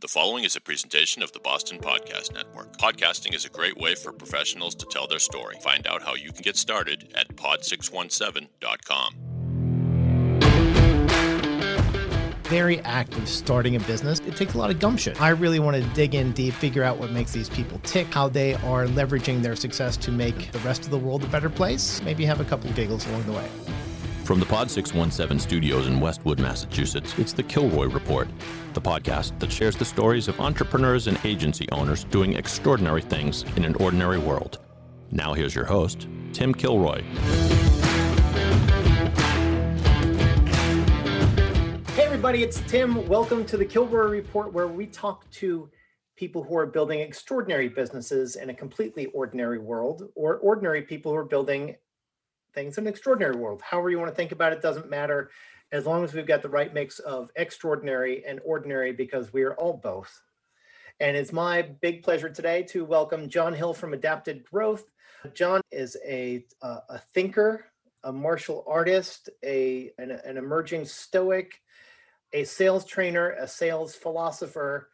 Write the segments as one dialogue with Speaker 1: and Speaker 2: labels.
Speaker 1: The following is a presentation of the Boston Podcast Network. Podcasting is a great way for professionals to tell their story. Find out how you can get started at pod617.com.
Speaker 2: very active starting a business. It takes a lot of gumption. I really want to dig in deep, figure out what makes these people tick, how they are leveraging their success to make the rest of the world a better place, maybe have a couple giggles along the way.
Speaker 1: From the Pod 617 studios in Westwood, Massachusetts, it's the Kilroy Report, the podcast that shares the stories of entrepreneurs and agency owners doing extraordinary things in an ordinary world. Now, here's your host, Tim Kilroy.
Speaker 2: Hey, everybody. It's Tim. Welcome to the Kilroy Report, where we talk to people who are building extraordinary businesses in a completely ordinary world, or ordinary people who are building things in an extraordinary world. However, you want to think about it doesn't matter as long as we've got the right mix of extraordinary and ordinary, because we are all both. And it's my big pleasure today to welcome John Hill from Adapted Growth. John is a, uh, a thinker, a martial artist, a, an, an emerging stoic, a sales trainer, a sales philosopher,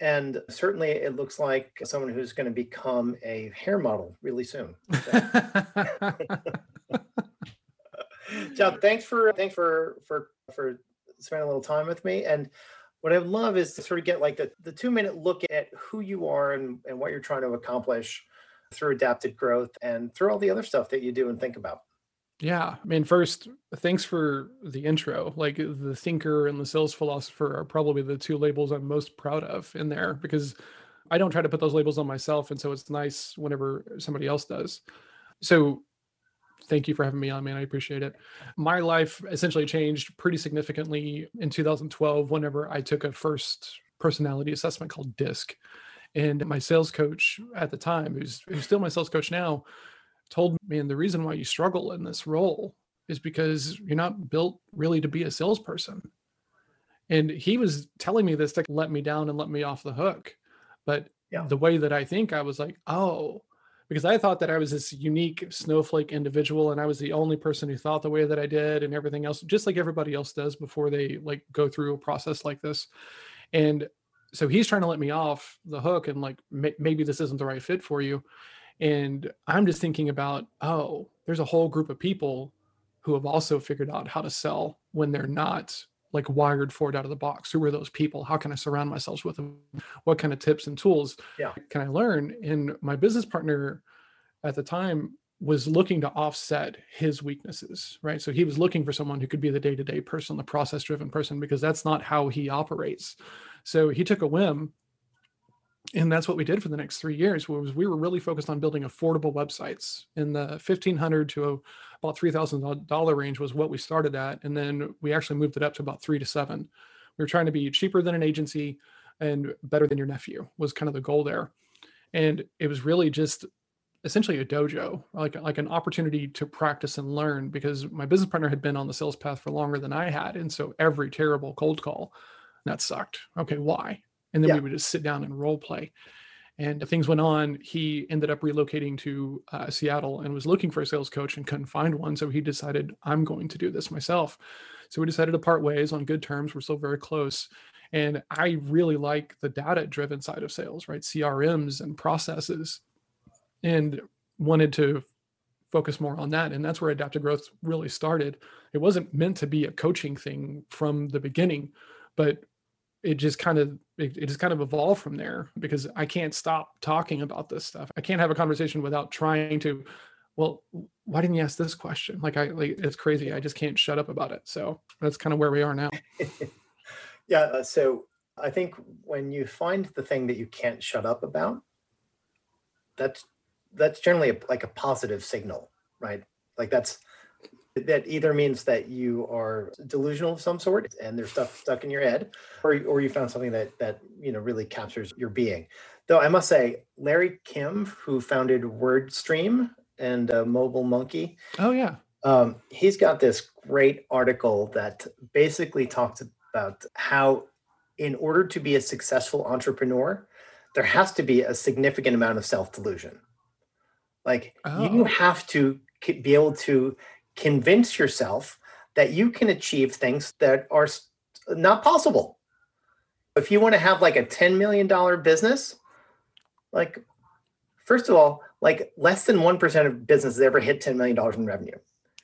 Speaker 2: and certainly it looks like someone who's going to become a hair model really soon. John, thanks for thanks for for for spending a little time with me. And what I love is to sort of get like the, the two minute look at who you are and, and what you're trying to accomplish through adapted growth and through all the other stuff that you do and think about.
Speaker 3: Yeah, I mean, first, thanks for the intro. Like the thinker and the sales philosopher are probably the two labels I'm most proud of in there because I don't try to put those labels on myself. And so it's nice whenever somebody else does. So thank you for having me on, man. I appreciate it. My life essentially changed pretty significantly in 2012 whenever I took a first personality assessment called DISC. And my sales coach at the time, who's, who's still my sales coach now, told me, and the reason why you struggle in this role is because you're not built really to be a salesperson. And he was telling me this to let me down and let me off the hook. But yeah. the way that I think, I was like, oh, because I thought that I was this unique snowflake individual and I was the only person who thought the way that I did and everything else, just like everybody else does before they like go through a process like this. And so he's trying to let me off the hook and like maybe this isn't the right fit for you and I'm just thinking about, oh, there's a whole group of people who have also figured out how to sell when they're not like wired for it out of the box. Who are those people? How can I surround myself with them? What kind of tips and tools yeah. can I learn? And my business partner at the time was looking to offset his weaknesses, right? So he was looking for someone who could be the day to day person, the process driven person, because that's not how he operates. So he took a whim and that's what we did for the next three years was we were really focused on building affordable websites. In the 1500 to about $3000 range was what we started at and then we actually moved it up to about three to seven. We were trying to be cheaper than an agency and better than your nephew was kind of the goal there. And it was really just essentially a dojo like like an opportunity to practice and learn because my business partner had been on the sales path for longer than i had. And so every terrible cold call that sucked. Okay why and then yeah. we would just sit down and role play. And things went on he ended up relocating to uh, seattle and was looking for a sales coach and couldn't find one so he decided i'm going to do this myself. So we decided to part ways on good terms. We're still very close. And i really like the data driven side of sales right? Crms and processes. And wanted to focus more on that and that's where adapted growth really started. It wasn't meant to be a coaching thing from the beginning but it just kind of it, just kind of evolved from there because I can't stop talking about this stuff. I can't have a conversation without trying to, well, why didn't you ask this question? Like I like it's crazy. I just can't shut up about it. So that's kind of where we are now.
Speaker 2: yeah. Uh, so I think when you find the thing that you can't shut up about, that's that's generally a, like a positive signal, right? Like that's that either means that you are delusional of some sort and there's stuff stuck in your head or, or you found something that that you know really captures your being. Though i must say larry kim who founded wordstream and uh, mobile monkey
Speaker 3: oh yeah.
Speaker 2: um, he's got this great article that basically talks about how in order to be a successful entrepreneur there has to be a significant amount of self-delusion. Like oh. you have to be able to convince yourself that you can achieve things that are not possible. If you want to have like a $10 million business, like, first of all, like less than 1% of businesses ever hit $10 million in revenue.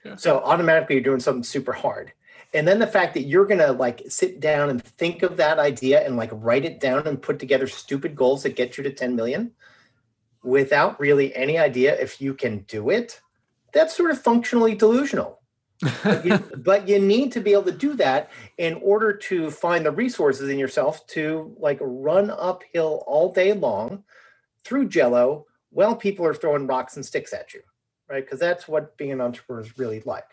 Speaker 3: Yeah.
Speaker 2: So automatically you're doing something super hard. And then the fact that you're going to like sit down and think of that idea and like write it down and put together stupid goals that get you to 10 million without really any idea if you can do it, that's sort of functionally delusional. but, you, but you need to be able to do that in order to find the resources in yourself to like run uphill all day long through jello while people are throwing rocks and sticks at you right because that's what being an entrepreneur is really like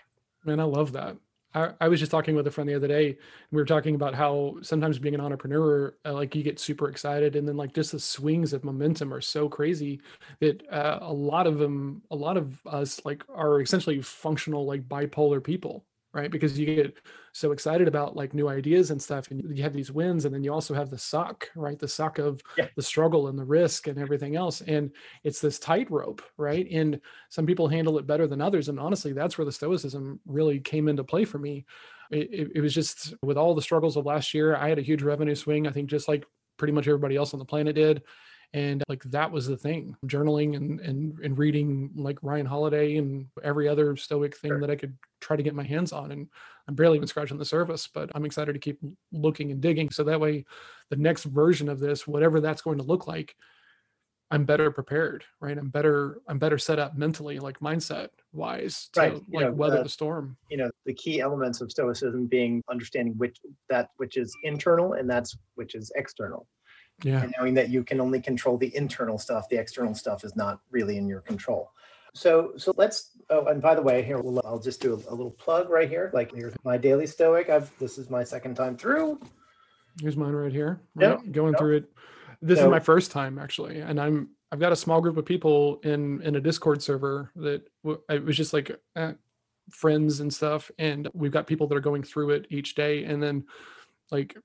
Speaker 3: Man, I love that. I, I was just talking with a friend the other day. We were talking about how sometimes being an entrepreneur, uh, like you get super excited, and then like just the swings of momentum are so crazy that uh, a lot of them, a lot of us, like are essentially functional like bipolar people, right? Because you get so excited about like new ideas and stuff, and you have these wins, and then you also have the suck, right? The suck of
Speaker 2: Yeah.
Speaker 3: the struggle and the risk and everything else, and it's this tightrope, right? And some people handle it better than others, and honestly, that's where the stoicism really came into play for me. It, it, it was just with all the struggles of last year, I had a huge revenue swing. I think just like pretty much everybody else on the planet did and like that was the thing journaling and and, and reading like ryan holiday and every other stoic thing
Speaker 2: Sure.
Speaker 3: that i could try to get my hands on and i'm barely even scratching the surface but i'm excited to keep looking and digging. So that way the next version of this whatever that's going to look like i'm better prepared right? I'm better i'm better set up mentally like mindset wise to
Speaker 2: Right,
Speaker 3: like
Speaker 2: know,
Speaker 3: weather
Speaker 2: uh,
Speaker 3: the storm.
Speaker 2: you know the key elements of stoicism being understanding which that which is internal and that's which is external
Speaker 3: yeah
Speaker 2: and knowing that you can only control the internal stuff the external stuff is not really in your control so so let's oh and by the way here we'll, i'll just do a, a little plug right here like here's my daily stoic i've this is my second time through
Speaker 3: Here's mine right here.
Speaker 2: Yep,
Speaker 3: Right, going
Speaker 2: yep.
Speaker 3: through it. This is my first time actually, and I'm I've got a small group of people in in a Discord server that w- it was just like eh, friends and stuff, and we've got people that are going through it each day, and then like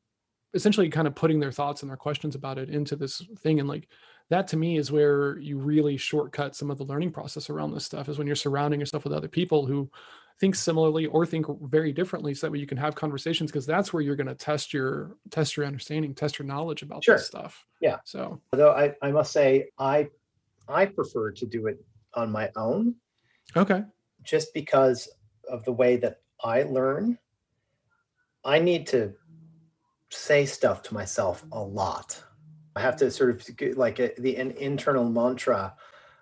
Speaker 3: essentially kind of putting their thoughts and their questions about it into this thing, and like that to me is where you really shortcut some of the learning process around this stuff is when you're surrounding yourself with other people who think similarly or think very differently so that way you can have conversations because that's where you're going to test your test your understanding test your knowledge about
Speaker 2: Sure.
Speaker 3: this stuff
Speaker 2: Yeah.
Speaker 3: so
Speaker 2: although i i must say i i prefer to do it on my own
Speaker 3: okay
Speaker 2: just because of the way that I learn, I need to say stuff to myself a lot. I have to sort of get like a, the an internal mantra.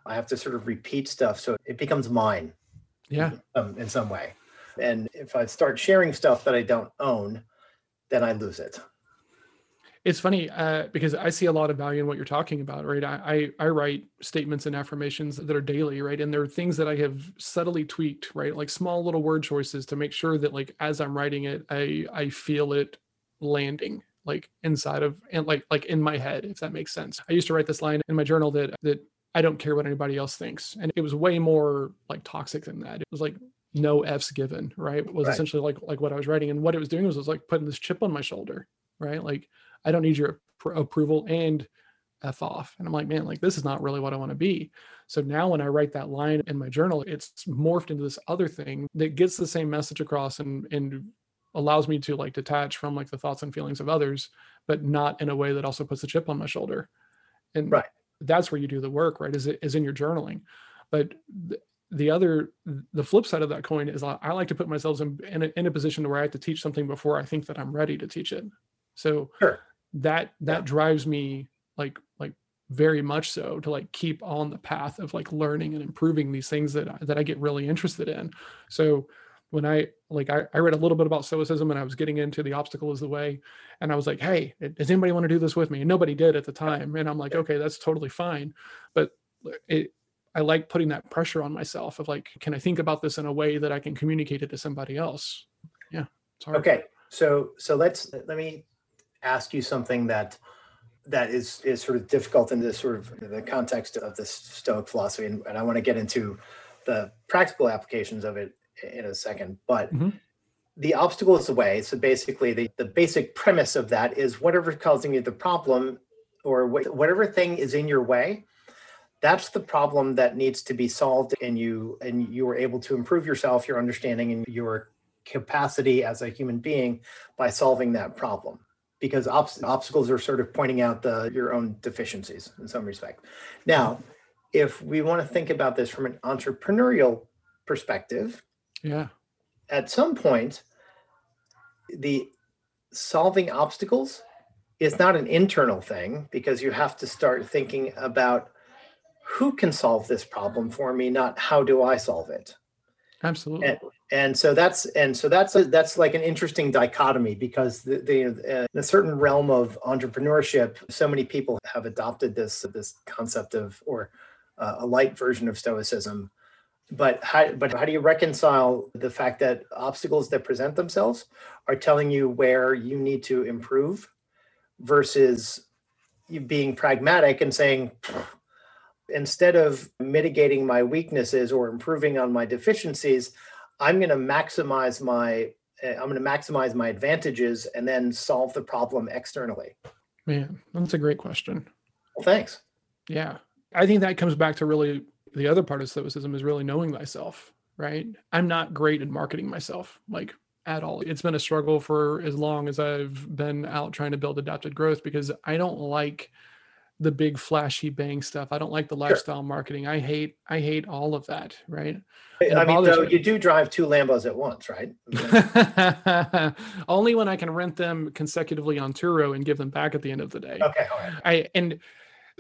Speaker 2: I have to sort of repeat stuff so it becomes mine
Speaker 3: yeah
Speaker 2: um, in some way. And if I start sharing stuff that I don't own, then I lose it.
Speaker 3: it's funny uh, because i see a lot of value in what you're talking about right I, I i write statements and affirmations that are daily right and there are things that i have subtly tweaked right like small little word choices to make sure that like as i'm writing it i i feel it landing like inside of and like like in my head if that makes sense. I used to write this line in my journal that that i don't care what anybody else thinks and it was way more like toxic than that. It was like no f's given right? It was
Speaker 2: Right.
Speaker 3: essentially like like what i was writing and what it was doing was, was like putting this chip on my shoulder right? Like i don't need your appro- approval and f off and i'm like man like this is not really what i want to be. So now when i write that line in my journal it's morphed into this other thing that gets the same message across and and allows me to like detach from like the thoughts and feelings of others but not in a way that also puts a chip on my shoulder and
Speaker 2: Right.
Speaker 3: that's where you do the work right is it is in your journaling but th- the other the flip side of that coin is i I like to put myself in in a, in a position where i have to teach something before i think that i'm ready to teach it so
Speaker 2: Sure.
Speaker 3: that that
Speaker 2: Yeah.
Speaker 3: drives me like like very much so to like keep on the path of like learning and improving these things that I- that I get really interested in. So when I like I, I read a little bit about stoicism and I was getting into the obstacle is the way and I was like, hey, does anybody want to do this with me? And nobody did at the time. And I'm like, okay, that's totally fine. But it I like putting that pressure on myself of like, can I think about this in a way that I can communicate it to somebody else? Yeah. It's hard.
Speaker 2: Okay, so so let's let me ask you something that that is is sort of difficult in this sort of the context of this Stoic philosophy, and, and I want to get into the practical applications of it in a second. But
Speaker 3: Mhm.
Speaker 2: the obstacle is the way. So basically, the the basic premise of that is whatever's causing you the problem, or wh- whatever thing is in your way. That's the problem that needs to be solved, and you and you are able to improve yourself, your understanding, and your capacity as a human being by solving that problem. because obs- obstacles are sort of pointing out the your own deficiencies in some respect. Now, if we want to think about this from an entrepreneurial perspective,
Speaker 3: Yeah.
Speaker 2: at some point, the solving obstacles is not an internal thing because you have to start thinking about who can solve this problem for me, not how do I solve it.
Speaker 3: Absolutely.
Speaker 2: And, and so that's and so that's a, that's like an interesting dichotomy because the, the uh, in a certain realm of entrepreneurship, so many people have adopted this this concept of or uh, a light version of stoicism. But how but how do you reconcile the fact that obstacles that present themselves are telling you where you need to improve versus you being pragmatic and saying instead of mitigating my weaknesses or improving on my deficiencies, I'm going to maximize my uh, I'm going to maximize my advantages and then solve the problem externally.
Speaker 3: yeah that's a great question.
Speaker 2: Well, thanks.
Speaker 3: Yeah. I think that comes back to really the other part of stoicism is really knowing thyself, right? I'm not great at marketing myself, like at all. It's been a struggle for as long as I've been out trying to build adapted growth because I don't like the big flashy bang stuff. I don't like the lifestyle marketing. I hate I hate all of that, right? And
Speaker 2: I mean, though
Speaker 3: me.
Speaker 2: you do drive two Lambos at once, right?
Speaker 3: Only when I can rent them consecutively on Turo and give them back at the end of the day.
Speaker 2: okay, all right.
Speaker 3: I and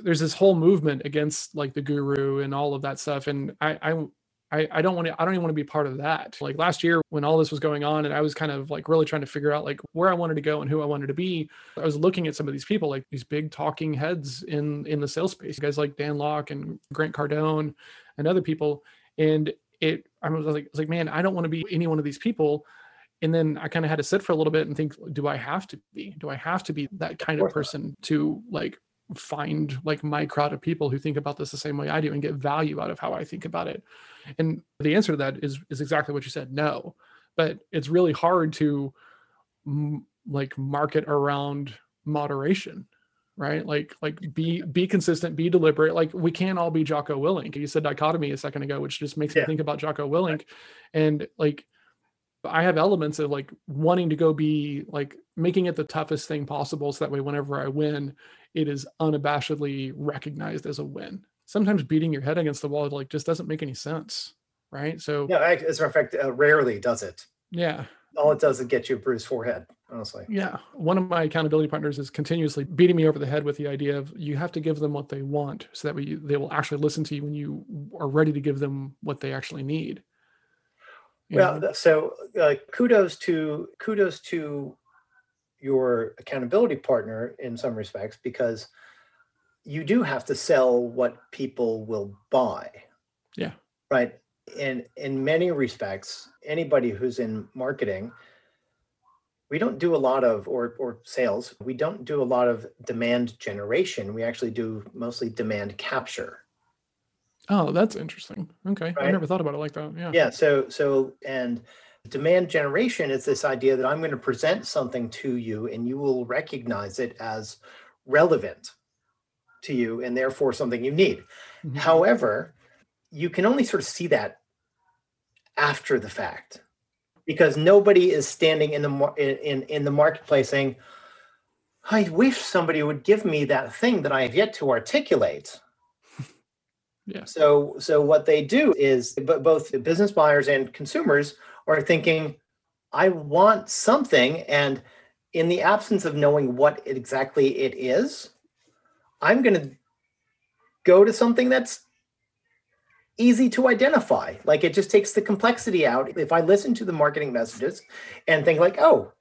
Speaker 3: there's this whole movement against like the guru and all of that stuff, and I I I, I don't want to I don't even want to be part of that. Like last year when all this was going on, and I was kind of like really trying to figure out like where I wanted to go and who I wanted to be. I was looking at some of these people, like these big talking heads in in the sales space, guys like Dan Lok and Grant Cardone and other people, and it I was like I was like man, I don't want to be any one of these people. And then I kind of had to sit for a little bit and think, do I have to be? Do I have to be that kind of person to like find like my crowd of people who think about this the same way I do and get value out of how I think about it? And the answer to that is is exactly what you said, no. But it's really hard to m- like market around moderation, right? Like like be be consistent, be deliberate. Like we can't all be Jocko Willink. You said dichotomy a second ago, which just makes me think about Jocko Willink, and like I have elements of like wanting to go be like making it the toughest thing possible so that way whenever I win, it is unabashedly recognized as a win. Sometimes beating your head against the wall like just doesn't make any sense. Right. So
Speaker 2: yeah, as a matter of fact, uh, rarely does it.
Speaker 3: yeah.
Speaker 2: All it does is get you a bruised forehead, honestly.
Speaker 3: Yeah. One of my accountability partners is continuously beating me over the head with the idea of you have to give them what they want so that way you, they will actually listen to you when you are ready to give them what they actually need.
Speaker 2: Well,
Speaker 3: know?
Speaker 2: th- so uh, kudos to kudos to your accountability partner in some respects because you do have to sell what people will buy.
Speaker 3: Yeah.
Speaker 2: Right. And in many respects, anybody who's in marketing, we don't do a lot of or or sales. We don't do a lot of demand generation. We actually do mostly demand capture.
Speaker 3: Oh, that's interesting. Okay. I
Speaker 2: Right.
Speaker 3: never thought about it like that. Yeah.
Speaker 2: Yeah. So so and demand generation is this idea that I'm going to present something to you and you will recognize it as relevant to you and therefore something you need.
Speaker 3: Mhm.
Speaker 2: However, you can only sort of see that after the fact because nobody is standing in the mar- in in, in the marketplace saying I wish somebody would give me that thing that I have yet to articulate.
Speaker 3: Yeah.
Speaker 2: So so what they do is but both business buyers and consumers are thinking I want something and in the absence of knowing what exactly it is, I'm going to go to something that's easy to identify. Like it just takes the complexity out. If I listen to the marketing messages and think like, "Oh,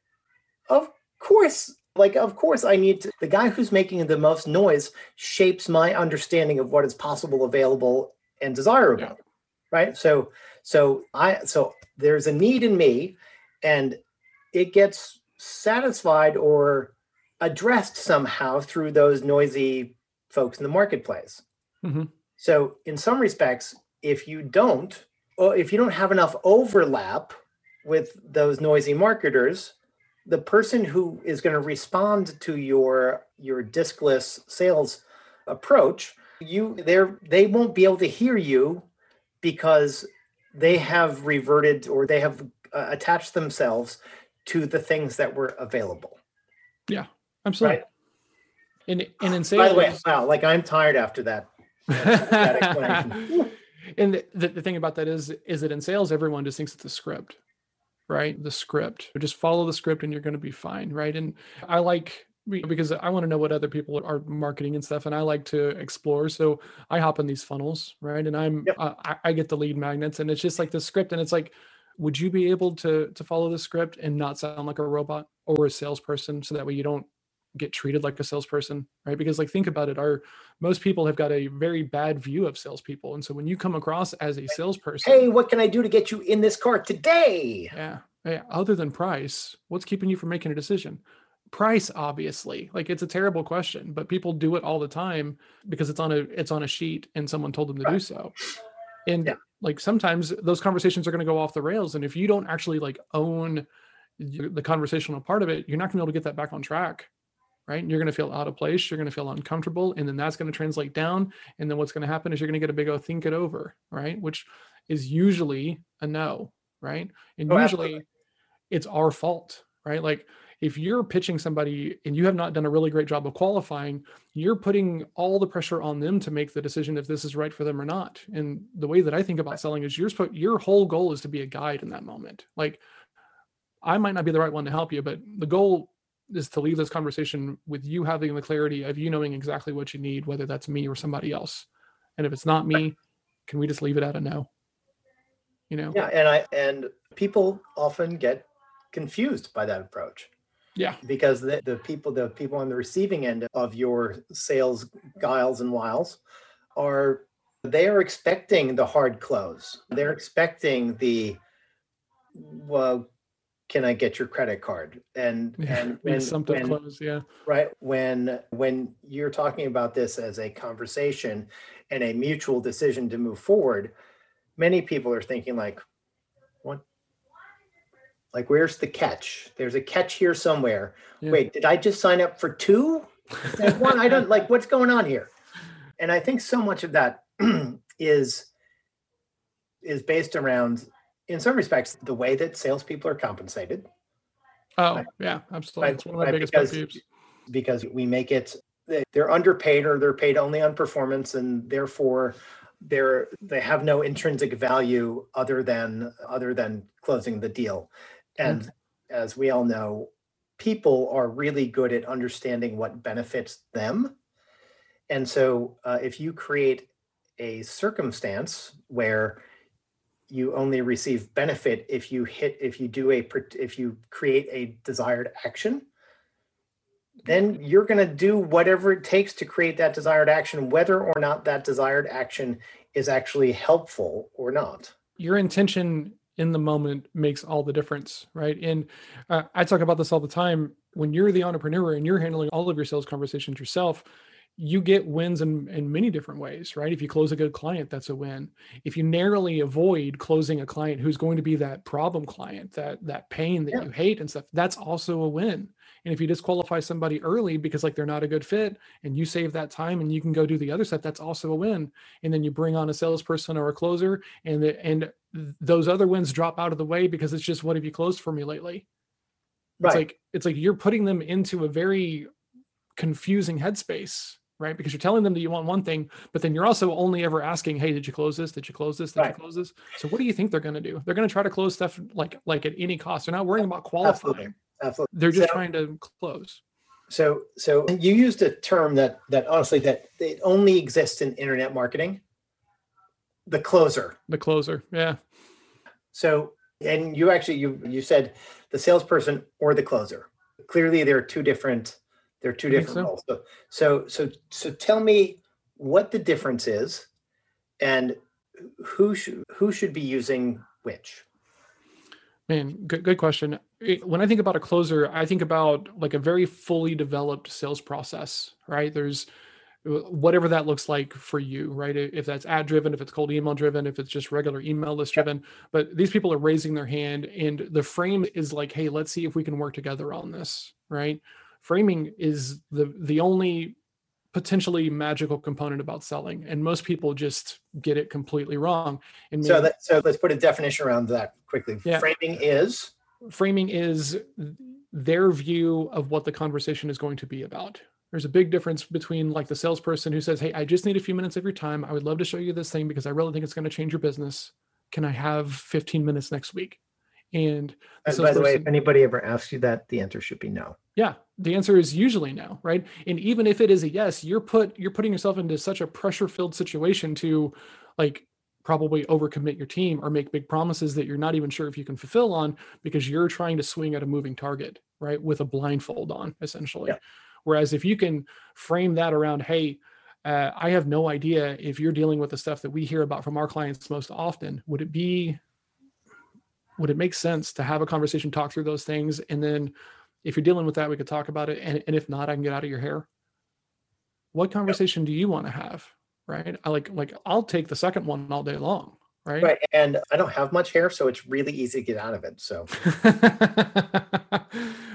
Speaker 2: of course like of course i need to the guy who's making the most noise shapes my understanding of what is possible available and desirable
Speaker 3: Yeah.
Speaker 2: right so so i so there's a need in me and it gets satisfied or addressed somehow through those noisy folks in the marketplace
Speaker 3: Mhm.
Speaker 2: so in some respects if you don't or if you don't have enough overlap with those noisy marketers the person who is going to respond to your your diskless sales approach you they're they won't be able to hear you because they have reverted or they have uh, attached themselves to the things that were available
Speaker 3: Yeah. Absolutely.
Speaker 2: Right.
Speaker 3: And and in
Speaker 2: By the way, wow, like I'm tired after that. that explanation.
Speaker 3: and the, the, the thing about that is is that in sales everyone just thinks it's a script right the script just follow the script and you're going to be fine right and i like because i want to know what other people are marketing and stuff and i like to explore so i hop in these funnels right and i'm
Speaker 2: Yep.
Speaker 3: uh, I, I get the lead magnets and it's just like the script and it's like would you be able to to follow the script and not sound like a robot or a salesperson so that way you don't get treated like a salesperson right? Because like think about it our most people have got a very bad view of salespeople and so when you come across as a salesperson
Speaker 2: Hey, what can I do to get you in this car today?
Speaker 3: yeah, yeah other than price what's keeping you from making a decision? Price obviously like it's a terrible question but people do it all the time because it's on a it's on a sheet and someone told them to do so. And
Speaker 2: Yeah.
Speaker 3: like sometimes those conversations are going to go off the rails and if you don't actually like own the conversational part of it you're not going to be able to get that back on track right? You're going to feel out of place you're going to feel uncomfortable and then that's going to translate down and then what's going to happen is you're going to get a big oh think it over right? Which is usually a no right? And
Speaker 2: Oh,
Speaker 3: usually
Speaker 2: absolutely.
Speaker 3: it's our fault right? Like if you're pitching somebody and you have not done a really great job of qualifying you're putting all the pressure on them to make the decision if this is right for them or not. And the way that i think about selling is you're supposed your whole goal is to be a guide in that moment. Like i might not be the right one to help you but the goal is to leave this conversation with you having the clarity of you knowing exactly what you need whether that's me or somebody else. And if it's not me can we just leave it at a no? You know?
Speaker 2: Yeah, and I and people often get confused by that approach.
Speaker 3: Yeah.
Speaker 2: Because the, the people the people on the receiving end of your sales guiles and wiles are they are expecting the hard close. They're expecting the well, can I get your credit card? And
Speaker 3: yeah
Speaker 2: and
Speaker 3: the
Speaker 2: when,
Speaker 3: assumptive
Speaker 2: when
Speaker 3: close yeah.
Speaker 2: Right when when you're talking about this as a conversation and a mutual decision to move forward many people are thinking like what? Like where's the catch? There's a catch here somewhere.
Speaker 3: Yeah.
Speaker 2: wait did i just sign up for two? One i don't like what's going on here? And i think so much of that is is based around in some respects the way that salespeople are compensated.
Speaker 3: Oh
Speaker 2: Right.
Speaker 3: yeah absolutely.
Speaker 2: Right,
Speaker 3: it's one of my biggest pet
Speaker 2: because
Speaker 3: peeves.
Speaker 2: because we make it they- they're underpaid or they're paid only on performance and therefore they're they have no intrinsic value other than other than closing the deal. And as we all know people are really good at understanding what benefits them. And so uh, if you create a circumstance where you only receive benefit if you hit if you do a if you create a desired action then you're going to do whatever it takes to create that desired action whether or not that desired action is actually helpful or not
Speaker 3: your intention in the moment makes all the difference, right? And uh, I talk about this all the time. When you're the entrepreneur and you're handling all of your sales conversations yourself, you get wins in, in many different ways, right? If you close a good client, that's a win. If you narrowly avoid closing a client who's going to be that problem client, that that pain that
Speaker 2: Yeah.
Speaker 3: you hate and stuff, that's also a win. And if you disqualify somebody early because like they're not a good fit and you save that time and you can go do the other stuff, that's also a win. And then you bring on a salesperson or a closer and the, and those other wins drop out of the way because it's just what have you closed for me lately? It's
Speaker 2: right
Speaker 3: like it's like you're putting them into a very confusing headspace, right? Because you're telling them that you want one thing, but then you're also only ever asking, "Hey, did you close this? Did you close this? Did
Speaker 2: Right.
Speaker 3: you close this?" So what do you think they're going to do? They're going to try to close stuff like like at any cost. They're not worrying about qualifying.
Speaker 2: absolutely absolutely
Speaker 3: They're just
Speaker 2: So-
Speaker 3: trying to close.
Speaker 2: so so you used a term that that honestly that it only exists in internet marketing the closer
Speaker 3: The closer, yeah,
Speaker 2: so and you actually you you said the salesperson or the closer clearly there are two different there are two different
Speaker 3: so.
Speaker 2: roles so so so so tell me what the difference is and who should who should be using which
Speaker 3: Man, good, good question. When I think about a closer, I think about like a very fully developed sales process, right? There's uh, whatever that looks like for you, right? If that's ad driven, if it's cold email driven, if it's just regular email list driven. But these people are raising their hand, and the frame is like, hey, let's see if we can work together on this, right? Framing is the the only potentially magical component about selling, and most people just get it completely wrong. And
Speaker 2: so that so let's put a definition around that quickly
Speaker 3: Yeah.
Speaker 2: framing is
Speaker 3: framing is their view of what the conversation is going to be about. There's a big difference between like the salesperson who says, Hey, I just need a few minutes of your time. I would love to show you this thing because I really think it's going to change your business. Can I have 15 minutes next week? And,
Speaker 2: And by the way, if anybody ever asks you that, the answer should be no.
Speaker 3: yeah, the answer is usually no, right? And even if it is a yes, you're put you're putting yourself into such a pressure-filled situation to like probably overcommit your team or make big promises that you're not even sure if you can fulfill on because you're trying to swing at a moving target, right? With a blindfold on, essentially.
Speaker 2: Yeah.
Speaker 3: Whereas if you can frame that around, hey, uh, I have no idea if you're dealing with the stuff that we hear about from our clients most often. Would it be would it make sense to have a conversation, talk through those things, and then if you're dealing with that, we could talk about it. And, and if not, I can get out of your hair. What conversation do you want to have? Right. I like, like, I'll take the second one all day long. Right.
Speaker 2: Right. And I don't have much hair, so it's really easy to get out of it. So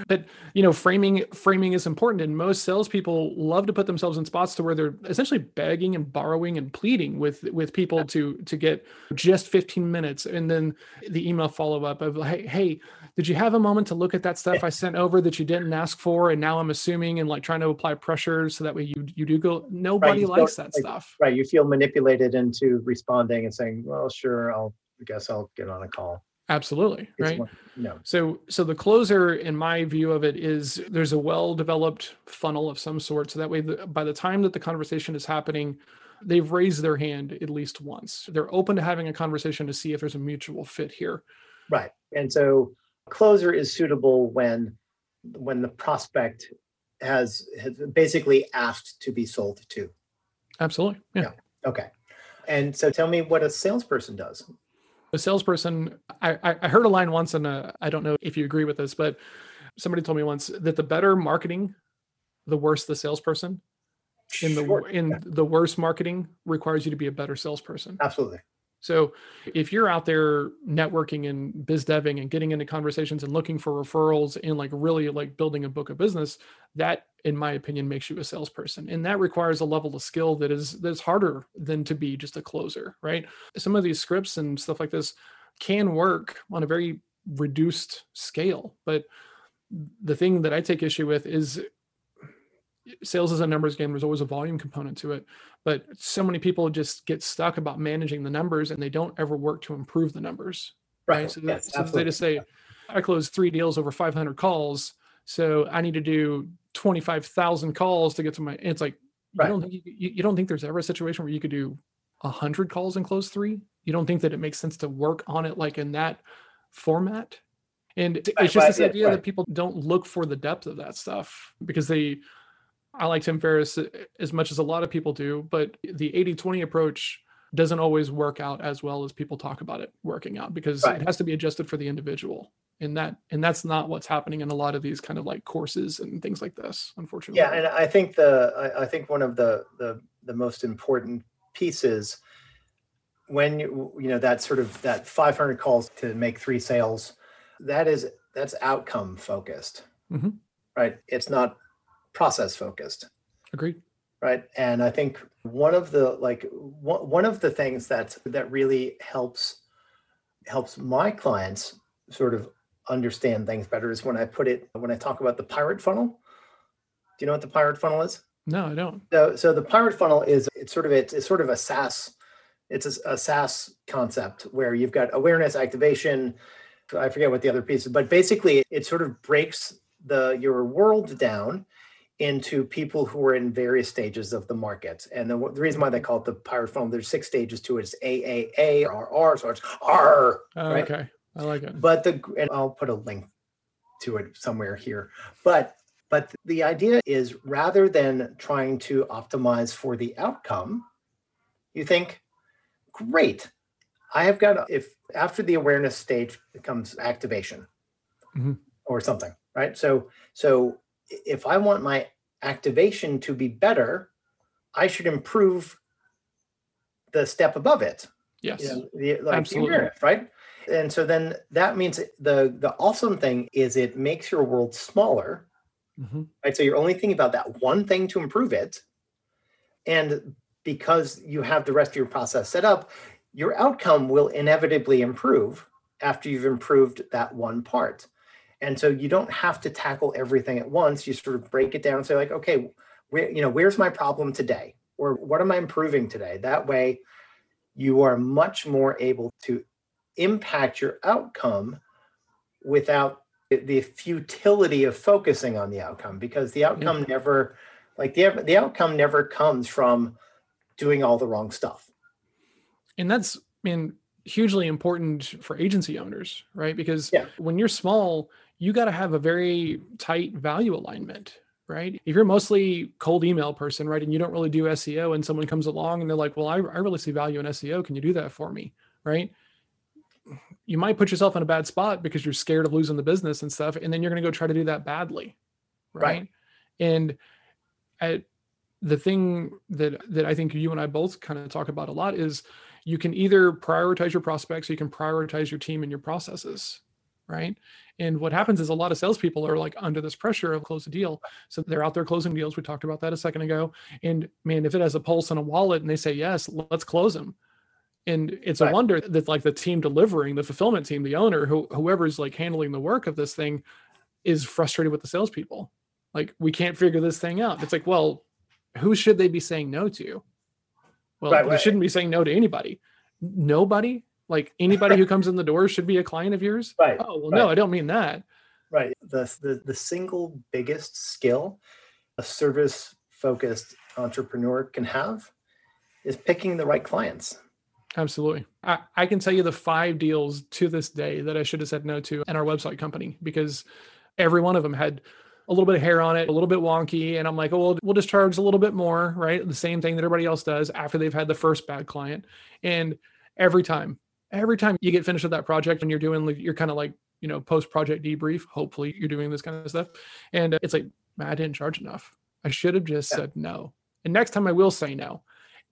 Speaker 3: but you know, framing framing is important, and most salespeople love to put themselves in spots to where they're essentially begging and borrowing and pleading with with people to to get just 15 minutes, and then the email follow up of hey, hey, did you have a moment to look at that stuff I sent over that you didn't ask for, and now I'm assuming and like trying to apply pressure so that way you you do go. Nobody
Speaker 2: you
Speaker 3: likes that
Speaker 2: like,
Speaker 3: stuff.
Speaker 2: right, you feel manipulated into responding and saying, "Well, sure, I'll I guess I'll get on a call."
Speaker 3: Absolutely,
Speaker 2: It's
Speaker 3: right.
Speaker 2: one- No.
Speaker 3: So, so the closer, in my view of it, is there's a well-developed funnel of some sort. So that way, the, by the time that the conversation is happening, they've raised their hand at least once. They're open to having a conversation to see if there's a mutual fit here.
Speaker 2: Right. And so closer is suitable when when the prospect has, has basically asked to be sold to.
Speaker 3: Absolutely, yeah.
Speaker 2: Okay. And so tell me what a salesperson does.
Speaker 3: A salesperson, I, I heard a line once, and uh, I don't know if you agree with this, but somebody told me once that the better marketing, the worse the salesperson. In the
Speaker 2: Sure.
Speaker 3: in the worse marketing requires you to be a better salesperson.
Speaker 2: Absolutely.
Speaker 3: So if you're out there networking and biz deving and getting into conversations and looking for referrals and like really like building a book of business, that in my opinion makes you a salesperson. And that requires a level of skill that is that's harder than to be just a closer, right? Some of these scripts and stuff like this can work on a very reduced scale, but the thing that I take issue with is sales is a numbers game. There's always a volume component to it but so many people just get stuck about managing the numbers and they don't ever work to improve the numbers right, so, that,
Speaker 2: Yes,
Speaker 3: so they just say i closed three deals over 500 calls so i need to do 25000 calls to get to my it's like
Speaker 2: Right.
Speaker 3: you don't think you, you don't think there's ever a situation where you could do 100 calls and close three? You don't think that it makes sense to work on it like in that format? And it's
Speaker 2: Right,
Speaker 3: just
Speaker 2: right,
Speaker 3: this idea
Speaker 2: right.
Speaker 3: that people don't look for the depth of that stuff because they I like Tim Ferriss uh, as much as a lot of people do, but the 80 20 approach doesn't always work out as well as people talk about it working out because
Speaker 2: Right.
Speaker 3: it has to be adjusted for the individual. And that and that's not what's happening in a lot of these kind of like courses and things like this, unfortunately.
Speaker 2: Yeah, and I think the I, I think one of the the the most important pieces when you you know that sort of that 500 calls to make three sales, that is that's outcome focused,
Speaker 3: Mhm.
Speaker 2: right? It's not process focused.
Speaker 3: Agreed.
Speaker 2: right and i think one of the like one, one of the things that that really helps helps my clients sort of understand things better is when i put it when i talk about the pirate funnel do you know what the pirate funnel is
Speaker 3: No, I don't.
Speaker 2: so so the pirate funnel is it's sort of it's, it's sort of a SaaS it's a, a SaaS concept where you've got awareness activation I forget what the other piece is but basically it sort of breaks the your world down into people who are in various stages of the market and the, the reason why they call it the pirate funnel there's six stages to it it's AAA RR so it's R
Speaker 3: Oh,
Speaker 2: Right.
Speaker 3: Okay. I like it.
Speaker 2: but the and I'll put a link to it somewhere here. But but the idea is rather than trying to optimize for the outcome, you think, great, I have got if after the awareness stage becomes activation
Speaker 3: Mhm.
Speaker 2: or something, right? So so if I want my activation to be better, I should improve the step above it
Speaker 3: Yes.
Speaker 2: you know, the, like
Speaker 3: Absolutely.
Speaker 2: awareness, right? And so then that means the the awesome thing is it makes your world smaller,
Speaker 3: Mhm.
Speaker 2: right? So you're only thinking about that one thing to improve it, and because you have the rest of your process set up, your outcome will inevitably improve after you've improved that one part. And so you don't have to tackle everything at once. You sort of break it down and say, like, okay, where, you know, where's my problem today? Or what am I improving today? That way you are much more able to impact your outcome without the futility of focusing on the outcome because the outcome yeah. never like the the outcome never comes from doing all the wrong stuff
Speaker 3: and that's i mean hugely important for agency owners right because yeah. when you're small you got to have a very tight value alignment right? If you're mostly cold email person right and you don't really do seo and someone comes along and they're like well i, I really see value in seo can you do that for me? Right? You might put yourself in a bad spot because you're scared of losing the business and stuff and then you're going to go try to do that badly right, right. and I, the thing that that i think you and i both kind of talk about a lot is you can either prioritize your prospects or you can prioritize your team and your processes right and what happens is a lot of salespeople are like under this pressure of close a deal. So they're out there closing deals. We talked about that a second ago. And man if it has a pulse and a wallet and they say yes let's close them and it's right. a wonder that like the team delivering the fulfillment team the owner who, whoever's like handling the work of this thing is frustrated with the salespeople. Like we can't figure this thing out. It's like well who should they be saying no to? Well right, they right. shouldn't be saying no to anybody. Nobody like anybody who comes in the door should be a client of yours
Speaker 2: right
Speaker 3: oh well no i don't mean that
Speaker 2: right the, the the single biggest skill a service focused entrepreneur can have is picking the right clients
Speaker 3: Absolutely. I, I can tell you the five deals to this day that I should have said no to in our website company because every one of them had a little bit of hair on it, a little bit wonky. And I'm like, oh, we'll, we'll just charge a little bit more, right? The same thing that everybody else does after they've had the first bad client. And every time, every time you get finished with that project and you're doing, you're kind of like, you know, post project debrief, hopefully you're doing this kind of stuff. And it's like, I didn't charge enough. I should have just yeah. said no. And next time I will say no.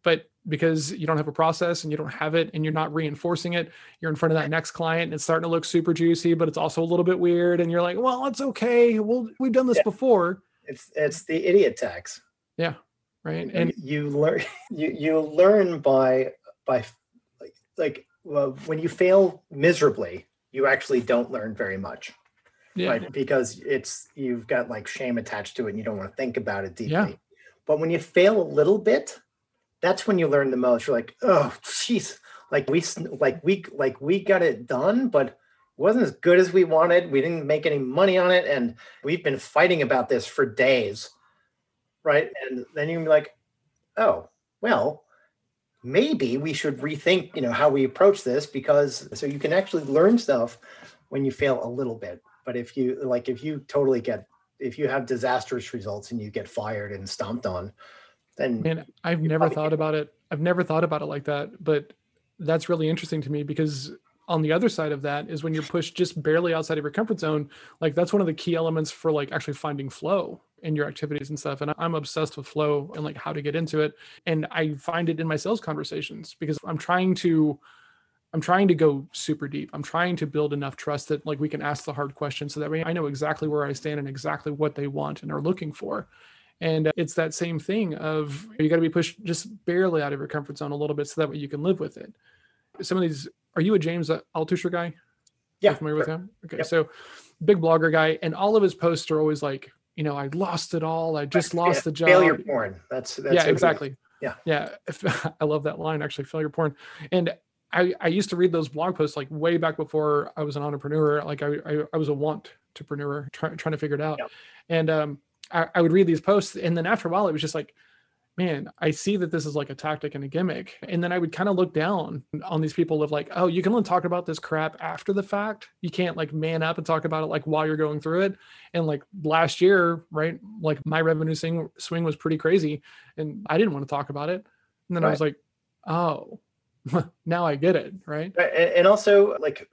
Speaker 3: But because you don't have a process and you don't have it and you're not reinforcing it you're in front of that next client and it's starting to look super juicy but it's also a little bit weird and you're like well it's okay well we've done this yeah. before
Speaker 2: it's it's the idiot tax
Speaker 3: yeah right
Speaker 2: and, and you learn you you learn by by like like well, when you fail miserably you actually don't learn very much yeah. right because it's you've got like shame attached to it and you don't want to think about it deeply yeah. but when you fail a little bit that's when you learn the most. You're like, oh, jeez, like we like we like we got it done, but it wasn't as good as we wanted. We didn't make any money on it, and we've been fighting about this for days, right? And then you're like, oh, well, maybe we should rethink, you know, how we approach this because so you can actually learn stuff when you fail a little bit. But if you like, if you totally get if you have disastrous results and you get fired and stomped on, then
Speaker 3: man i've never thought about it i've never thought about it like that but that's really interesting to me because on the other side of that is when you're pushed just barely outside of your comfort zone like that's one of the key elements for like actually finding flow in your activities and stuff and i'm obsessed with flow and like how to get into it and i find it in my sales conversations because i'm trying to i'm trying to go super deep i'm trying to build enough trust that like we can ask the hard questions so that way i know exactly where i stand and exactly what they want and are looking for and uh, it's that same thing of you got to be pushed just barely out of your comfort zone a little bit so that way you can live with it. Some of these, are you a James Altucher guy?
Speaker 2: Yeah.
Speaker 3: familiar sure. with him? Okay. Yep. So big blogger guy. And all of his posts are always like, you know, I lost it all. I just lost yeah, the job.
Speaker 2: Failure porn. That's, that's
Speaker 3: yeah, exactly.
Speaker 2: Yeah.
Speaker 3: Yeah. I love that line actually, failure porn. And I, I used to read those blog posts like way back before I was an entrepreneur. Like I, I, I was a want entrepreneur try, trying to figure it out. And um, I, I would read these posts and then after a while it was just like man, I see that this is like a tactic and a gimmick. And then I would kind of look down on these people of like, oh, you can only talk about this crap after the fact. You can't like man up and talk about it like while you're going through it. And like last year, right? Like my revenue swing, swing was pretty crazy and I didn't want to talk about it. And then right. I was like, oh, now I get it. Right.
Speaker 2: And also, like,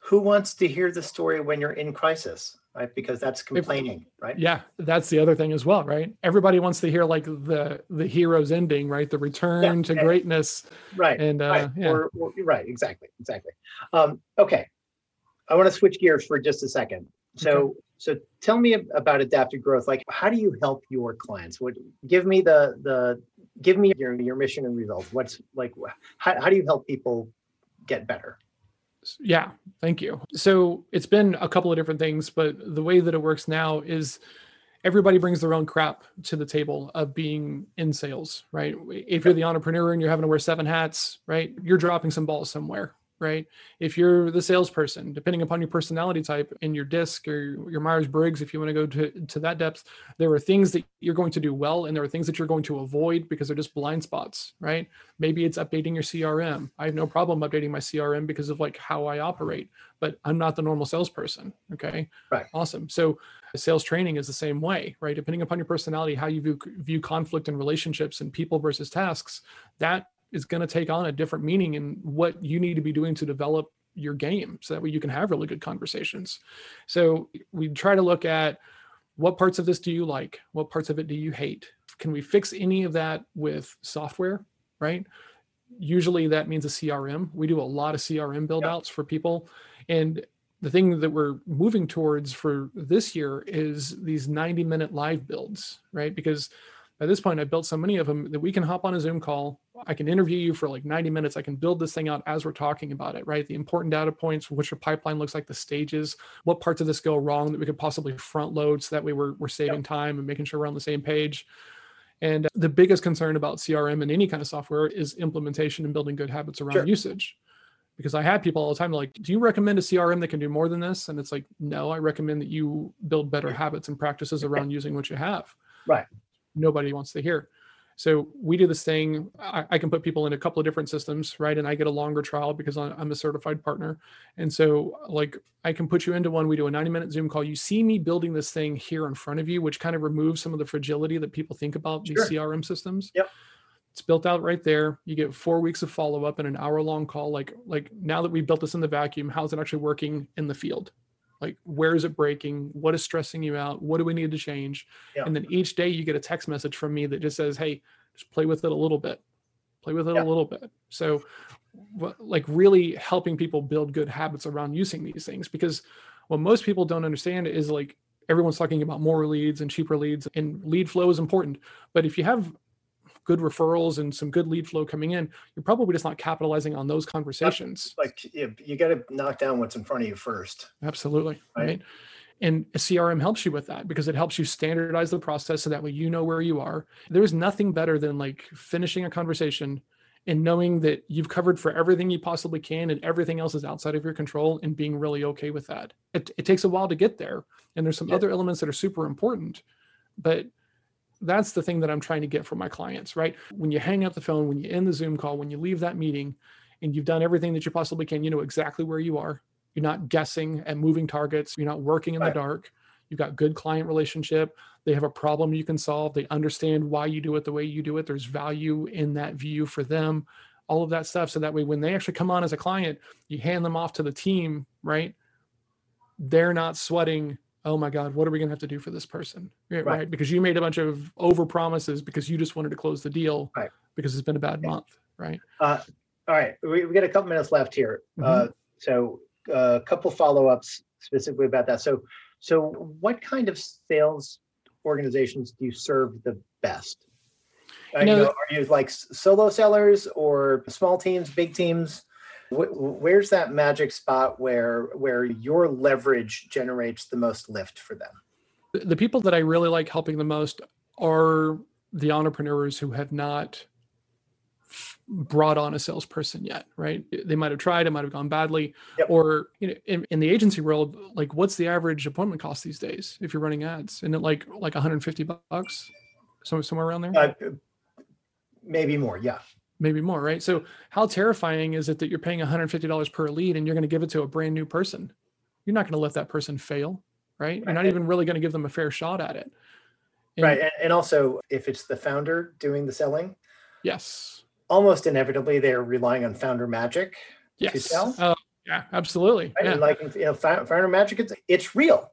Speaker 2: who wants to hear the story when you're in crisis? Right? Because that's complaining, right?
Speaker 3: Yeah, that's the other thing as well, right? Everybody wants to hear like the the hero's ending, right? The return yeah, to greatness,
Speaker 2: right?
Speaker 3: And uh,
Speaker 2: right.
Speaker 3: Yeah.
Speaker 2: Or, or, right, exactly, exactly. Um, okay, I want to switch gears for just a second. So, okay. so tell me about adapted growth. Like, how do you help your clients? What give me the the give me your your mission and results. What's like how, how do you help people get better?
Speaker 3: Yeah, thank you. So it's been a couple of different things, but the way that it works now is everybody brings their own crap to the table of being in sales, right? If you're the entrepreneur and you're having to wear seven hats, right, you're dropping some balls somewhere, right? If you're the salesperson, depending upon your personality type and your disc or your Myers Briggs, if you want to go to, to that depth, there are things that you're going to do well and there are things that you're going to avoid because they're just blind spots, right? Maybe it's updating your CRM. I have no problem updating my CRM because of like how I operate, but I'm not the normal salesperson. Okay.
Speaker 2: Right.
Speaker 3: Awesome. So sales training is the same way, right? Depending upon your personality, how you view, view conflict and relationships and people versus tasks, that is going to take on a different meaning in what you need to be doing to develop your game so that way you can have really good conversations. So we try to look at what parts of this do you like? What parts of it do you hate? Can we fix any of that with software, right? Usually that means a CRM. We do a lot of CRM build outs for people. And the thing that we're moving towards for this year is these 90 minute live builds, right? Because at this point, I've built so many of them that we can hop on a Zoom call. I can interview you for like 90 minutes. I can build this thing out as we're talking about it, right? The important data points, what your pipeline looks like, the stages, what parts of this go wrong that we could possibly front load so that way we're, we're saving yep. time and making sure we're on the same page. And uh, the biggest concern about CRM and any kind of software is implementation and building good habits around sure. usage. Because I have people all the time like, do you recommend a CRM that can do more than this? And it's like, no, I recommend that you build better mm. habits and practices around using what you have.
Speaker 2: Right
Speaker 3: nobody wants to hear. So we do this thing. I, I, can put people in a couple of different systems, right? And I get a longer trial because I'm a certified partner. And so, like, I can put you into one. We do a 90 minute Zoom call. You see me building this thing here in front of you, which kind of removes some of the fragility that people think about sure. these CRM systems.
Speaker 2: Yep.
Speaker 3: It's built out right there. You get four weeks of follow up and an hour long call. Like, like now that we built this in the vacuum, how's it actually working in the field? Like where is it breaking? What is stressing you out? What do we need to change? Yeah. and then each day you get a text message from me that just says hey just play with it a little bit. Play with it yeah. a little bit. So like really helping people build good habits around using these things because what most people don't understand is like everyone's talking about more leads and cheaper leads and lead flow is important. But if you have good referrals and some good lead flow coming in, you're probably just not capitalizing on those conversations.
Speaker 2: Like you, got to knock down what's in front of you first.
Speaker 3: Absolutely. Right? right. And a CRM helps you with that because it helps you standardize the process so that way you know where you are. There's nothing better than like finishing a conversation and knowing that you've covered for everything you possibly can and everything else is outside of your control and being really okay with that. It, it takes a while to get there. And there's some yeah. other elements that are super important, but that's the thing that I'm trying to get from my clients, right? When you hang up the phone, when you end the Zoom call, when you leave that meeting and you've done everything that you possibly can, you know exactly where you are. You're not guessing at moving targets. You're not working in right. the dark. You've got good client relationship. They have a problem you can solve. They understand why you do it the way you do it. There's value in that view for them, all of that stuff. So that way, when they actually come on as a client, you hand them off to the team, right? They're not sweating oh my god what are we going to have to do for this person? Right, right. right, because you made a bunch of over promises because you just wanted to close the deal
Speaker 2: right.
Speaker 3: because it's been a bad month right?
Speaker 2: Uh, all right we, we got a couple minutes left here. Uh, mm-hmm. uh, so a uh, couple follow-ups specifically about that. So so what kind of sales organizations do you serve the best? You know, know, are you like solo sellers or small teams big teams where's that magic spot where where your leverage generates the most lift for them?
Speaker 3: The people that i really like helping the most are the entrepreneurs who have not brought on a salesperson yet right? They might have tried it might have gone badly. Yep. or you know in, in, the agency world like what's the average appointment cost these days if you're running ads? And it like like 150 bucks somewhere somewhere around there? Uh,
Speaker 2: maybe more yeah
Speaker 3: maybe more, right? So how terrifying is it that you're paying $150 per lead and you're going to give it to a brand new person? You're not going to let that person fail, right? right. You're not even really going to give them a fair shot at it.
Speaker 2: And, right. And, also, if it's the founder doing the selling,
Speaker 3: yes,
Speaker 2: almost inevitably they're relying on founder magic
Speaker 3: yes. to sell. Uh, yeah, absolutely.
Speaker 2: Right?
Speaker 3: Yeah.
Speaker 2: And like you know, founder magic, it's it's real.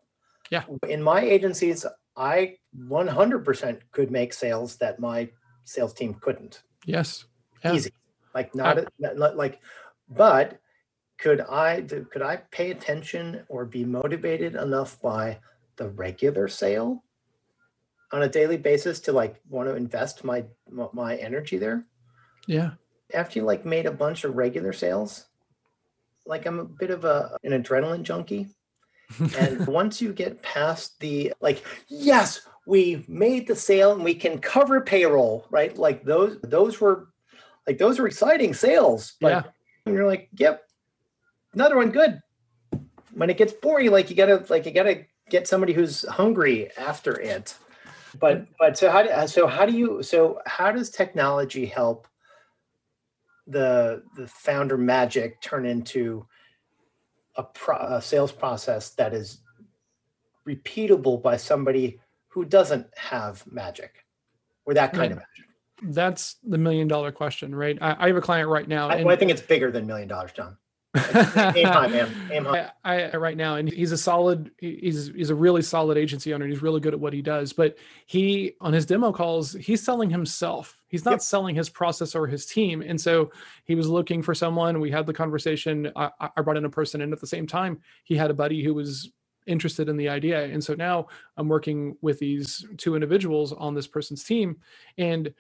Speaker 3: Yeah.
Speaker 2: In my agencies, I 100% could make sales that my sales team couldn't.
Speaker 3: Yes
Speaker 2: yeah. easy like not, not like but could i could i pay attention or be motivated enough by the regular sale on a daily basis to like want to invest my my energy there
Speaker 3: yeah
Speaker 2: after you like made a bunch of regular sales like I'm a bit of a an adrenaline junkie. and once you get past the like, yes, we made the sale and we can cover payroll, right? Like those those were like those are exciting sales. But
Speaker 3: Yeah.
Speaker 2: you're like, yep, another one good. When it gets boring, like you gotta like you gotta get somebody who's hungry after it. But but so how do so how do you so how does technology help the the founder magic turn into a, pro, a sales process that is repeatable by somebody who doesn't have magic or that kind of magic?
Speaker 3: That's the million dollar question, right? I, I have a client right now.
Speaker 2: I,
Speaker 3: and-
Speaker 2: well, I think it's bigger than million dollars, John. Aim high, man. Aim high.
Speaker 3: I, I right now, and he's a solid. He's he's a really solid agency owner. and He's really good at what he does. But he on his demo calls, he's selling himself. He's not
Speaker 2: Yep.
Speaker 3: selling his process or his team. And so he was looking for someone. We had the conversation. I, I I brought in a person, and at the same time, he had a buddy who was interested in the idea. And so now I'm working with these two individuals on this person's team, and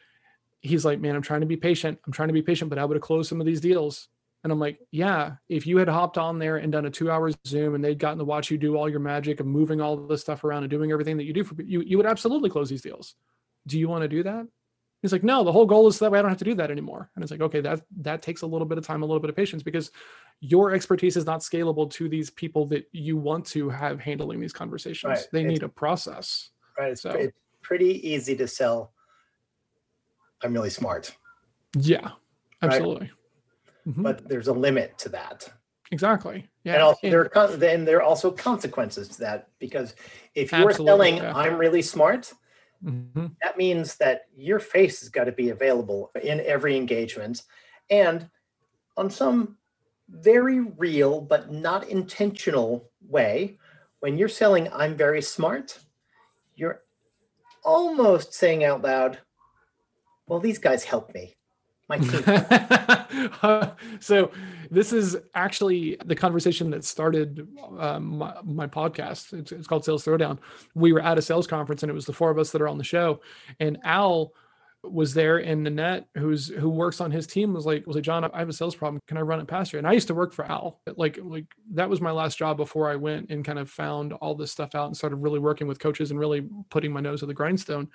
Speaker 3: he's like, "Man, I'm trying to be patient. I'm trying to be patient, but I would have closed some of these deals." And I'm like, yeah, if you had hopped on there and done a two hour Zoom and they'd gotten to watch you do all your magic of moving all this stuff around and doing everything that you do for you, you would absolutely close these deals. Do you want to do that? He's like, no, the whole goal is so that way I don't have to do that anymore. And it's like, okay, that that takes a little bit of time, a little bit of patience because your expertise is not scalable to these people that you want to have handling these conversations.
Speaker 2: Right.
Speaker 3: They
Speaker 2: It's-
Speaker 3: need a process.
Speaker 2: Right. It's,
Speaker 3: So-
Speaker 2: it's pretty easy to sell. I'm really smart,
Speaker 3: Yeah, absolutely. Mhm.
Speaker 2: but there's a limit to that.
Speaker 3: exactly. Yeah.
Speaker 2: and there are con- then there are also consequences to that because if you're selling
Speaker 3: yeah.
Speaker 2: I'm really smart,
Speaker 3: Mhm.
Speaker 2: that means that your face has got to be available in every engagement and on some very real but not intentional way when you're selling i'm very smart you're almost saying out loud well these guys help me. My team.
Speaker 3: So this is actually the conversation that started um, my, my podcast. It's, it's called sales throwdown. We were at a sales conference and it was the four of us that are on the show. And al was there and Nanette, who's who works on his team, was like, was like, John, I have a sales problem. Can I run it past you? And I used to work for Al. Like, like that was my last job before I went and kind of found all this stuff out and started really working with coaches and really putting my nose to the grindstone.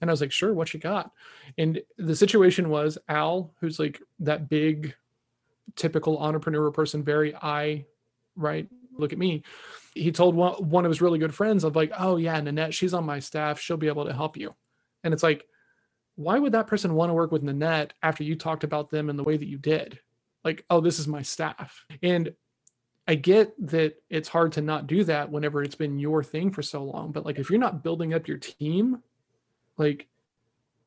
Speaker 3: And I was like, sure, what you got? And the situation was Al, who's like that big, typical entrepreneur person, very I, right? Look at me. He told one, one of his really good friends of like, oh yeah, Nanette, she's on my staff. She'll be able to help you. And it's like, why would that person want to work with Nanette after you talked about them in the way that you did? Like, oh, this is my staff. And I get that it's hard to not do that whenever it's been your thing for so long. But like, if you're not building up your team, like,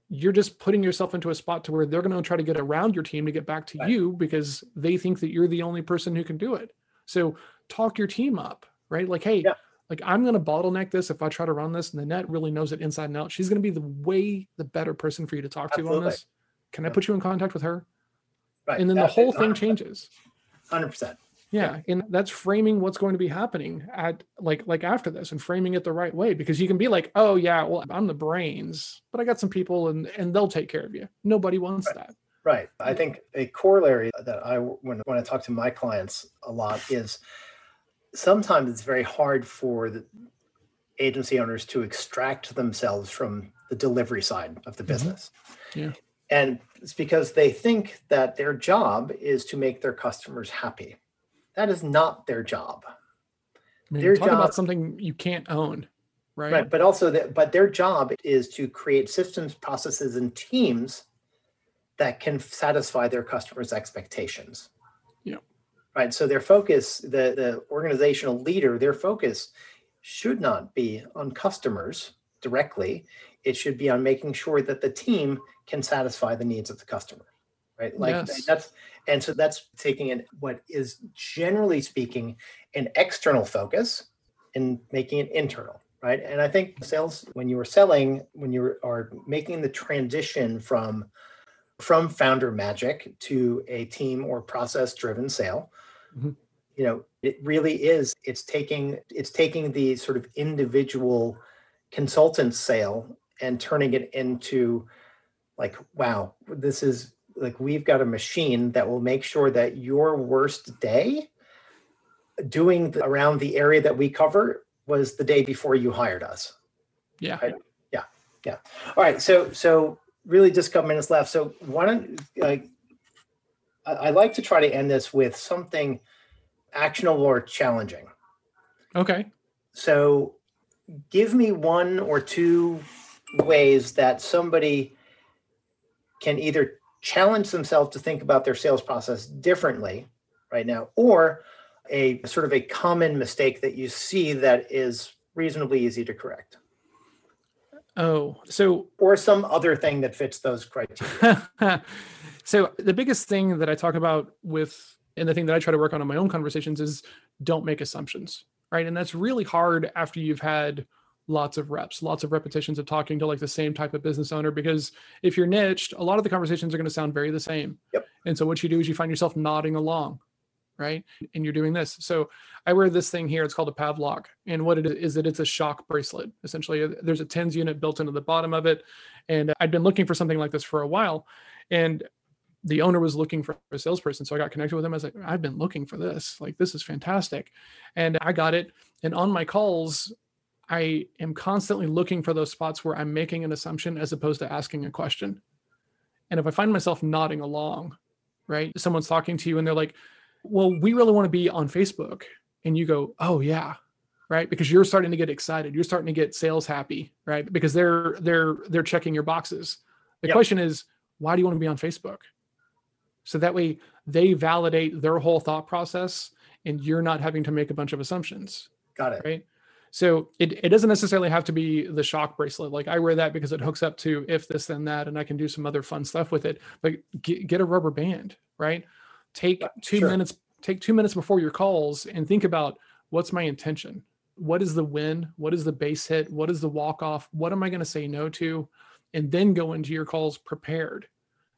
Speaker 3: you're just putting yourself into a spot to where they're going to try to get around your team to get back to
Speaker 2: Right.
Speaker 3: you because they think that you're the only person who can do it. So talk your team up, right? Like, hey,
Speaker 2: Yeah.
Speaker 3: Like I'm going to bottleneck this if I try to run this, and Nanette really knows it inside and out. She's going to be the way the better person for you to talk to on this. Can I put you in contact with her?
Speaker 2: right
Speaker 3: And then the whole thing
Speaker 2: 100%.
Speaker 3: changes.
Speaker 2: 100%
Speaker 3: Yeah, and that's framing what's going to be happening at like like after this and framing it the right way because you can be like, "Oh yeah, well I'm the brains, but I got some people and and they'll take care of you." Nobody wants that.
Speaker 2: Right. I think a corollary that I when when I talk to my clients a lot is sometimes it's very hard for the agency owners to extract themselves from the delivery side of the
Speaker 3: Mhm.
Speaker 2: business.
Speaker 3: Yeah.
Speaker 2: And it's because they think that their job is to make their customers happy. That is not their job.
Speaker 3: I mean,
Speaker 2: Their
Speaker 3: talk about something you can't own, right?
Speaker 2: Right. But also that but their job is to create systems, processes, and teams that can satisfy their customers' expectations.
Speaker 3: Yeah.
Speaker 2: Right. So their focus, the, the organizational leader, their focus should not be on customers directly. It should be on making sure that the team can satisfy the needs of the customer. Right. Like
Speaker 3: Yes.
Speaker 2: that's and so that's taking in what is generally speaking an external focus and making it internal right and i think sales when you are selling when you are making the transition from from founder magic to a team or process driven sale
Speaker 3: Mhm.
Speaker 2: you know it really is it's taking it's taking the sort of individual consultant sale and turning it into like wow this is like we've got a machine that will make sure that your worst day doing the- around the area that we cover was the day before you hired us.
Speaker 3: Yeah.
Speaker 2: Right. Yeah. Yeah. All right, so so really just a couple minutes left. So why don't like I, I like to try to end this with something actionable or challenging.
Speaker 3: Okay.
Speaker 2: So give me one or two ways that somebody can either challenge themselves to think about their sales process differently right now, or a sort of a common mistake that you see that is reasonably easy to correct,
Speaker 3: Oh, so
Speaker 2: or some other thing that fits those criteria.
Speaker 3: so the biggest thing that I talk about with and the thing that I try to work on in my own conversations is don't make assumptions, right? And that's really hard after you've had lots of reps, lots of repetitions of talking to like the same type of business owner because if you're niched, a lot of the conversations are going to sound very the same.
Speaker 2: Yep.
Speaker 3: And so what you do is you find yourself nodding along, right? And you're doing this. So I wear this thing here. It's called a Pavlok. And what it is, is that it's a shock bracelet. Essentially, uh, there's a TENS unit built into the bottom of it. And I'd been looking for something like this for a while. And the owner was looking for a salesperson. So I got connected with him. I was like, I've been looking for this. Like, this is fantastic. And I got it. And on my calls, I am constantly looking for those spots where I'm making an assumption as opposed to asking a question. And if I find myself nodding along, right? Someone's talking to you and they're like, well, we really want to be on Facebook. And you go, oh, yeah. Right. Because you're starting to get excited. You're starting to get sales happy, right? Because they're they're they're checking your boxes. The
Speaker 2: Yep.
Speaker 3: question is, why do you want to be on Facebook? So that way they validate their whole thought process and you're not having to make a bunch of assumptions
Speaker 2: Got it.
Speaker 3: right? So it, it doesn't necessarily have to be the shock bracelet. Like I wear that because it hooks up to if this then that, and I can do some other fun stuff with it. But get, get a rubber band, right? Take two
Speaker 2: sure.
Speaker 3: minutes. Take two minutes before your calls and think about what's my intention. What is the win? What is the base hit? What is the walk off? What am I going to say no to? And then go into your calls prepared.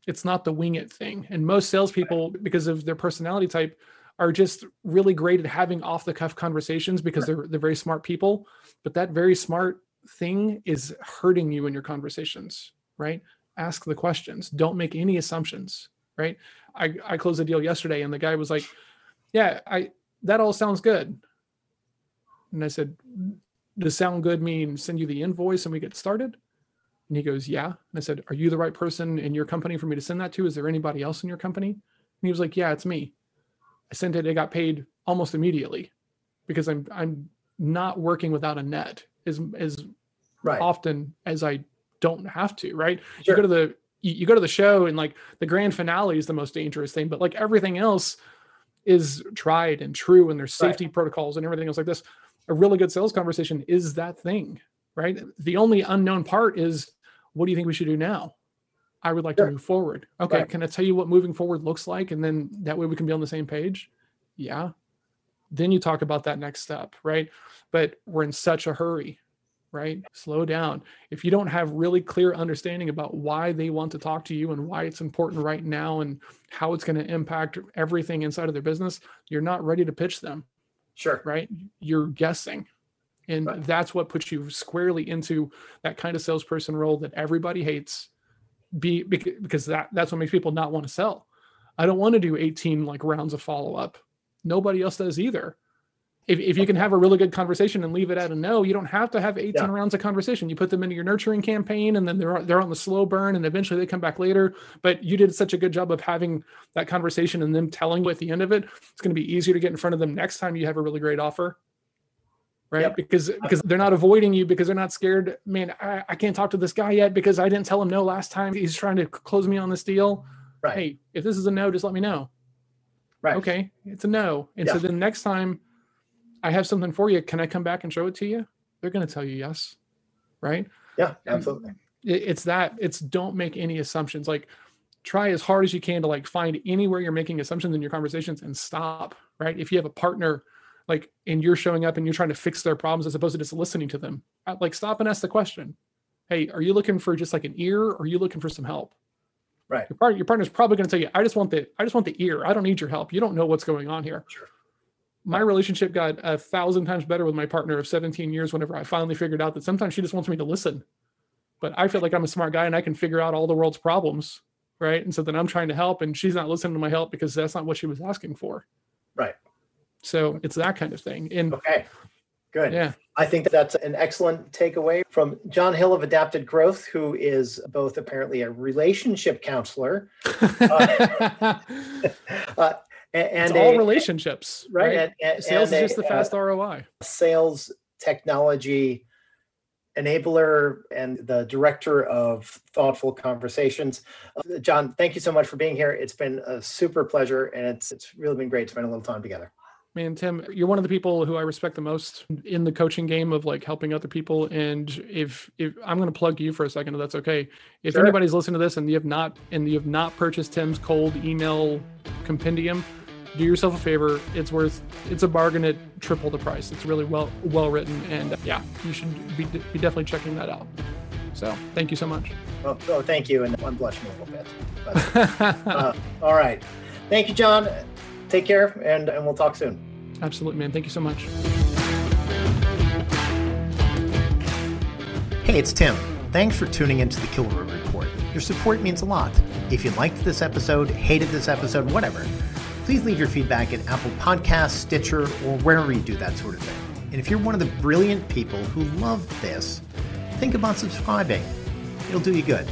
Speaker 3: It's not the wing it thing. And most salespeople, because of their personality type, are just really great at having off the cuff conversations because they're they're very smart people. But that very smart thing is hurting you in your conversations right? Ask the questions. Don't make any assumptions right? I i closed a deal yesterday and the guy was like yeah i that all sounds good. And i said does sound good mean send you the invoice and we get started and he goes yeah and i said are you the right person in your company for me to send that to is there anybody else in your company and he was like yeah it's me I sent it. It got paid almost immediately because I'm I'm not working without a net as as
Speaker 2: Right.
Speaker 3: often as I don't have to. Right?
Speaker 2: Sure.
Speaker 3: You go to the you, you go to the show and like the grand finale is the most dangerous thing, but like everything else is tried and true, and there's
Speaker 2: Right.
Speaker 3: safety protocols and everything else like this. A really good sales conversation is that thing, right? The only unknown part is what do you think we should do now? I would like
Speaker 2: Sure.
Speaker 3: to move forward. Okay,
Speaker 2: Right.
Speaker 3: can I tell you what moving forward looks like? And then that way we can be on the same page. Yeah. Then you talk about that next step, right? But we're in such a hurry, right? Slow down. If you don't have really clear understanding about why they want to talk to you and why it's important right now and how it's going to impact everything inside of their business, you're not ready to pitch them
Speaker 2: Sure.
Speaker 3: right? You're guessing. And
Speaker 2: Right.
Speaker 3: that's what puts you squarely into that kind of salesperson role that everybody hates. Be because that that's what makes people not want to sell. I don't want to do 18 like rounds of follow up. Nobody else does either. If, if you can have a really good conversation and leave it at a no, you don't have to have 18
Speaker 2: Yeah.
Speaker 3: rounds of conversation. You put them into your nurturing campaign and then they're they're on the slow burn and eventually they come back later. But you did such a good job of having that conversation and them telling you at the end of it, it's going to be easier to get in front of them next time you have a really great offer. Right.
Speaker 2: Yep.
Speaker 3: Because because they're not avoiding you because they're not scared. Man, I, I can't talk to this guy yet because I didn't tell him no last time. He's trying to close me on this deal.
Speaker 2: Right.
Speaker 3: Hey, if this is a no, just let me know.
Speaker 2: Right.
Speaker 3: Okay. It's a no. And so then next time I have something for you, can I come back and show it to you? They're going to tell you yes. Right
Speaker 2: Yeah. Absolutely.
Speaker 3: it- it's that it's don't make any assumptions like try as hard as you can to like find anywhere you're making assumptions in your conversations and stop right if you have a partner like and you're showing up and you're trying to fix their problems as opposed to just listening to them uh, like stop and ask the question hey are you looking for just like an ear or are you looking for some help
Speaker 2: Right.
Speaker 3: your partner your partner's probably going to tell you i just want the i just want the ear i don't need your help you don't know what's going on here
Speaker 2: Sure.
Speaker 3: my relationship got a thousand times better with my partner of 17 years whenever i finally figured out that sometimes she just wants me to listen but I feel like I'm a smart guy and I can figure out all the world's problems, right? And so then I'm trying to help and she's not listening to my help because that's not what she was asking for.
Speaker 2: Right.
Speaker 3: So it's that kind of thing. And
Speaker 2: Okay, good.
Speaker 3: yeah,
Speaker 2: I think that's an excellent takeaway from John Hill of Adapted Growth, who is both apparently a relationship counselor uh,
Speaker 3: it's
Speaker 2: and
Speaker 3: all relationships,
Speaker 2: right,
Speaker 3: right?
Speaker 2: and- and-
Speaker 3: Sales
Speaker 2: and
Speaker 3: is just
Speaker 2: a,
Speaker 3: the
Speaker 2: uh,
Speaker 3: fast ROI.
Speaker 2: sales technology enabler and the director of thoughtful conversations. Uh, John, thank you so much for being here. It's been a super pleasure, and it's it's really been great to spend a little time together.
Speaker 3: Man, Tim, you're one of the people who I respect the most in the coaching game of like helping other people. And if if I'm going to plug you for a second, if that's okay. If
Speaker 2: Sure.
Speaker 3: anybody's listening to this and you have not and you have not purchased Tim's cold email compendium, do yourself a favor. It's worth it's a bargain at triple the price. It's really well well written, and uh, yeah, you should be, be definitely checking that out. So thank you so much.
Speaker 2: Oh, oh thank you, and I'm blushing a little bit. But, uh, all right, thank you, John. Take care, and and we'll talk soon.
Speaker 3: Absolutely, man. Thank you so much.
Speaker 4: Hey, it's Tim. Thanks for tuning into the Kilroy Report. Your support means a lot. If you liked this episode, hated this episode, whatever, please leave your feedback at Apple Podcasts, Stitcher, or wherever you do that sort of thing. And if you're one of the brilliant people who love this, think about subscribing. It'll do you good.